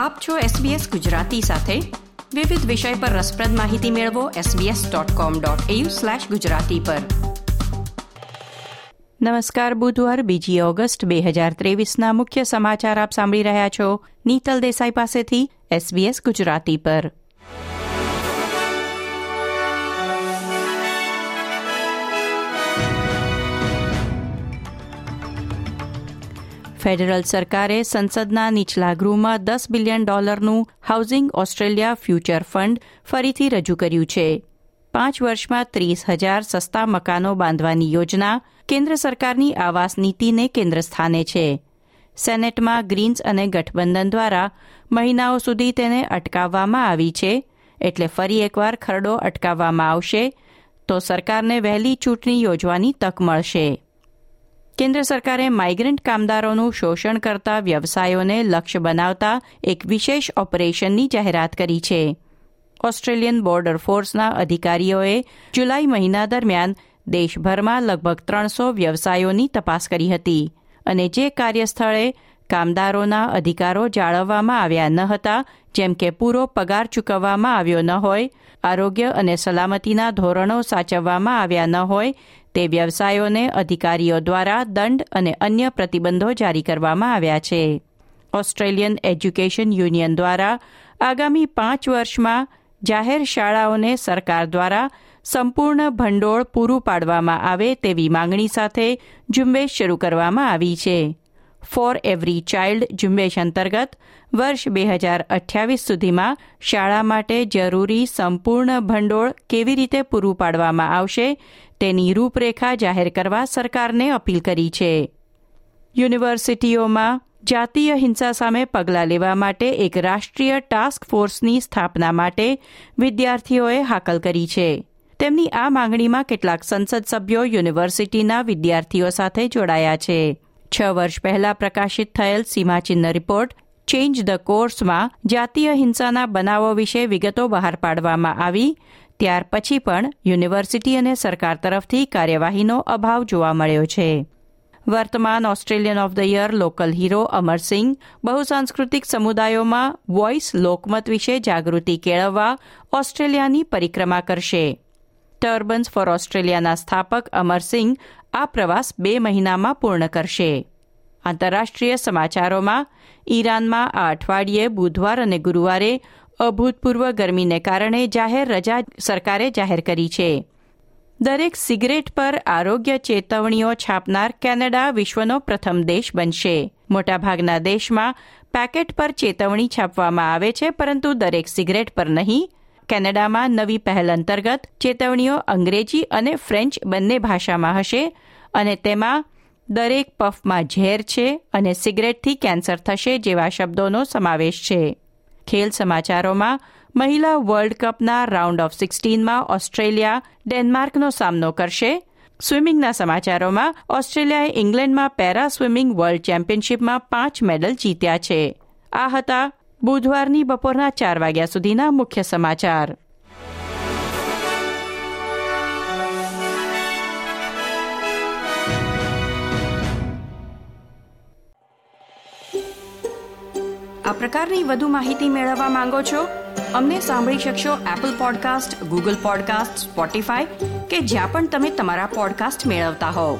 આપ છો SBS ગુજરાતી સાથે. વિવિધ વિષય પર રસપ્રદ માહિતી મેળવો sbs.com.au/gujarati પર. નમસ્કાર, બુધવાર બીજી ઓગસ્ટ બે હજાર ત્રેવીસના મુખ્ય સમાચાર આપ સાંભળી રહ્યા છો. નીતલ દેસાઈ પાસેથી SBS ગુજરાતી પર. ફેડરલ સરકારે સંસદના નીચલા ગૃહમાં દસ બિલિયન ડોલરનું હાઉસિંગ ઓસ્ટ્રેલિયા ફ્યુચર ફંડ ફરીથી રજૂ કર્યું છે. પાંચ વર્ષમાં ત્રીસ હજાર સસ્તા મકાનો બાંધવાની યોજના કેન્દ્ર સરકારની આવાસ નીતિને કેન્દ્ર સ્થાને છે. સેનેટમાં ગ્રીન્સ અને ગઠબંધન દ્વારા મહિનાઓ સુધી તેને અટકાવવામાં આવી છે, એટલે ફરી એકવાર ખરડો અટકાવવામાં આવશે, તો સરકારને વહેલી ચૂંટણી યોજવાની તક મળશે. કેન્દ્ર સરકારે માઇગ્રન્ટ કામદારોનું શોષણ કરતા વ્યવસાયોને લક્ષ્ય બનાવતા એક વિશેષ ઓપરેશનની જાહેરાત કરી છે. ઓસ્ટ્રેલિયન બોર્ડર ફોર્સના અધિકારીઓએ જુલાઈ મહિના દરમિયાન દેશભરમાં લગભગ ત્રણસો વ્યવસાયોની તપાસ કરી હતી અને જે કાર્યસ્થળે કામદારોના અધિકારો જાળવવામાં આવ્યા ન હતા, જેમ કે પૂરો પગાર ચૂકવવામાં આવ્યો ન હોય, આરોગ્ય અને સલામતીના ધોરણો સાચવવામાં આવ્યા ન હોય, તે વ્યવસાયોને અધિકારીઓ દ્વારા દંડ અને અન્ય પ્રતિબંધો જારી કરવામાં આવ્યા છે. ઓસ્ટ્રેલિયન એજ્યુકેશન યુનિયન દ્વારા આગામી પાંચ વર્ષમાં જાહેર શાળાઓને સરકાર દ્વારા સંપૂર્ણ ભંડોળ પૂરું પાડવામાં આવે તેવી માંગણી સાથે ઝુંબેશ શરૂ કરવામાં આવી છે. ફોર એવરી ચાઇલ્ડ ઝુંબેશ અંતર્ગત વર્ષ બે હજાર અઠ્યાવીસ સુધીમાં શાળા માટે જરૂરી સંપૂર્ણ ભંડોળ કેવી રીતે પૂરું પાડવામાં આવશે તેની રૂપરેખા જાહેર કરવા સરકારને અપીલ કરી છે. યુનિવર્સિટીઓમાં જાતીય હિંસા સામે પગલાં લેવા માટે એક રાષ્ટ્રીય ટાસ્ક ફોર્સની સ્થાપના માટે વિદ્યાર્થીઓએ હાકલ કરી છે. તેમની આ માંગણીમાં કેટલાક સંસદ સભ્યો યુનિવર્સિટીના વિદ્યાર્થીઓ સાથે જોડાયા છે. છ વર્ષ પહેલા પ્રકાશિત થયેલ સીમાચિહ્ન રિપોર્ટ ચેન્જ ધ કોર્સમાં જાતીય હિંસાના બનાવો વિશે વિગતો બહાર પાડવામાં આવી. ત્યાર પછી પણ યુનિવર્સિટી અને સરકાર તરફથી કાર્યવાહીનો અભાવ જોવા મળ્યો છે. વર્તમાન Australian of the year local hero Amar Singh બહુસાંસ્કૃતિક સમુદાયોમાં વોઇસ લોકમત વિશે જાગૃતિ કેળવવા ઓસ્ટ્રેલિયાની પરિક્રમા કરશે. ટર્બન્સ ફોર ઓસ્ટ્રેલિયાના સ્થાપક અમરસિંહ આ પ્રવાસ બે મહિનામાં પૂર્ણ કરશે. આંતરરાષ્ટ્રીય સમાચારોમાં, ઈરાનમાં આ અઠવાડિયે બુધવાર અને ગુરુવારે અભૂતપૂર્વ ગરમીને કારણે જાહેર રજા સરકારે જાહેર કરી છે. દરેક સિગરેટ પર આરોગ્ય ચેતવણીઓ છાપનાર કેનેડા વિશ્વનો પ્રથમ દેશ બનશે. મોટાભાગના દેશમાં પેકેટ પર ચેતવણી છાપવામાં આવે છે, પરંતુ દરેક સિગરેટ પર નહીં. કેનેડામાં નવી પહેલ અંતર્ગત ચેતવણીઓ અંગ્રેજી અને ફ્રેન્ચ બંને ભાષામાં હશે અને તેમાં દરેક પફમાં ઝેર છે અને સિગરેટથી કેન્સર થશે જેવા શબ્દોનો સમાવેશ છે. ખેલ સમાચારોમાં મહિલા વર્લ્ડ કપના રાઉન્ડ ઓફ સિક્સટીનમાં ઓસ્ટ્રેલિયા ડેનમાર્કનો સામનો કરશે. સ્વિમિંગના સમાચારોમાં ઓસ્ટ્રેલિયાએ ઇંગ્લેન્ડમાં પેરા સ્વિમિંગ વર્લ્ડ ચેમ્પિયનશીપમાં પાંચ મેડલ જીત્યા છે. આ હતા બુધવારની બપોરના ચાર વાગ્યા સુધીના મુખ્ય સમાચાર. આ પ્રકારની વધુ માહિતી મેળવવા માંગો છો? અમને સાંભળી શકશો Apple podcast Google podcast Spotify કે જ્યાં પણ તમે તમારા પોડકાસ્ટ મેળવતા હોવ.